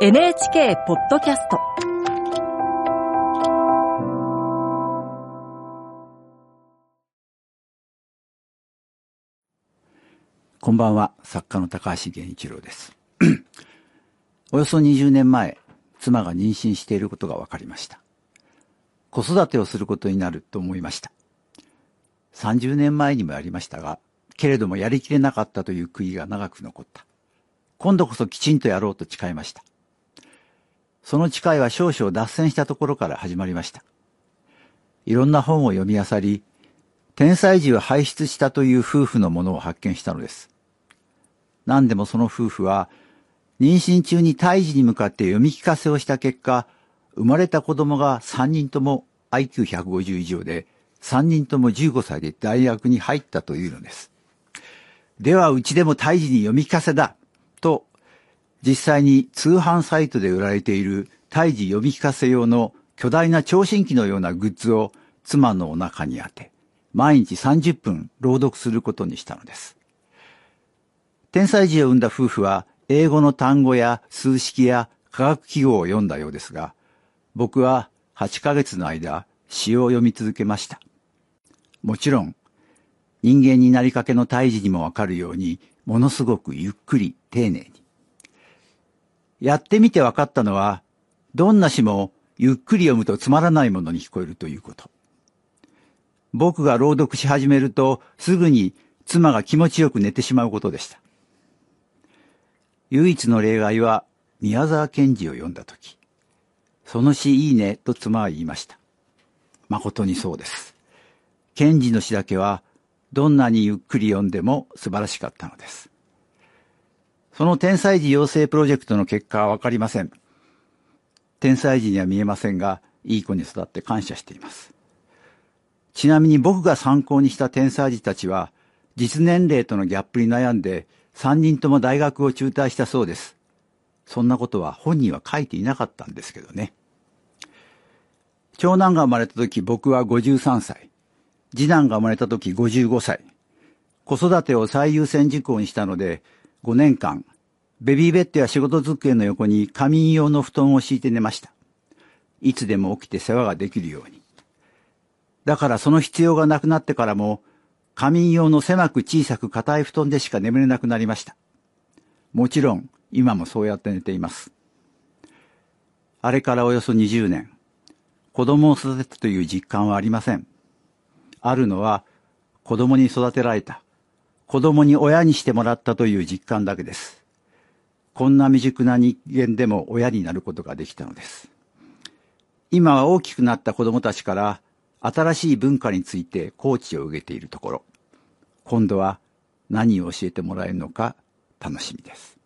NHK ポッドキャストこんばんは、作家の高橋源一郎です。およそ20年前、妻が妊娠していることが分かりました。子育てをすることになると思いました。30年前にもやりましたが、けれどもやりきれなかったという悔いが長く残った。今度こそきちんとやろうと誓いました。その誓いは少々脱線したところから始まりました。いろんな本を読み漁り、天才児を輩出したという夫婦のものを発見したのです。何でもその夫婦は、妊娠中に胎児に向かって読み聞かせをした結果、生まれた子供が3人とも IQ150 以上で、3人とも15歳で大学に入ったというのです。ではうちでも胎児に読み聞かせだ、実際に通販サイトで売られている胎児読み聞かせ用の巨大な聴診器のようなグッズを妻のお腹に当て、毎日30分朗読することにしたのです。天才児を生んだ夫婦は英語の単語や数式や科学記号を読んだようですが、僕は8ヶ月の間詩を読み続けました。もちろん、人間になりかけの胎児にもわかるように、ものすごくゆっくり丁寧に。やってみてわかったのは、どんな詩もゆっくり読むとつまらないものに聞こえるということ。僕が朗読し始めると、すぐに妻が気持ちよく寝てしまうことでした。唯一の例外は、宮沢賢治を読んだとき。その詩いいね、と妻は言いました。誠にそうです。賢治の詩だけは、どんなにゆっくり読んでも素晴らしかったのです。その天才児養成プロジェクトの結果はわかりません。天才児には見えませんが、いい子に育って感謝しています。ちなみに僕が参考にした天才児たちは、実年齢とのギャップに悩んで、3人とも大学を中退したそうです。そんなことは本人は書いていなかったんですけどね。長男が生まれた時僕は53歳。次男が生まれた時55歳。子育てを最優先事項にしたので、5年間、ベビーベッドや仕事机の横に仮眠用の布団を敷いて寝ました。いつでも起きて世話ができるように。だからその必要がなくなってからも、仮眠用の狭く小さく硬い布団でしか眠れなくなりました。もちろん、今もそうやって寝ています。あれからおよそ20年、子供を育てたという実感はありません。あるのは、子供に育てられた、子供に親にしてもらったという実感だけです。こんな未熟な人間でも親になることができたのです。今は大きくなった子供たちから、新しい文化についてコーチを受けているところ、今度は何を教えてもらえるのか楽しみです。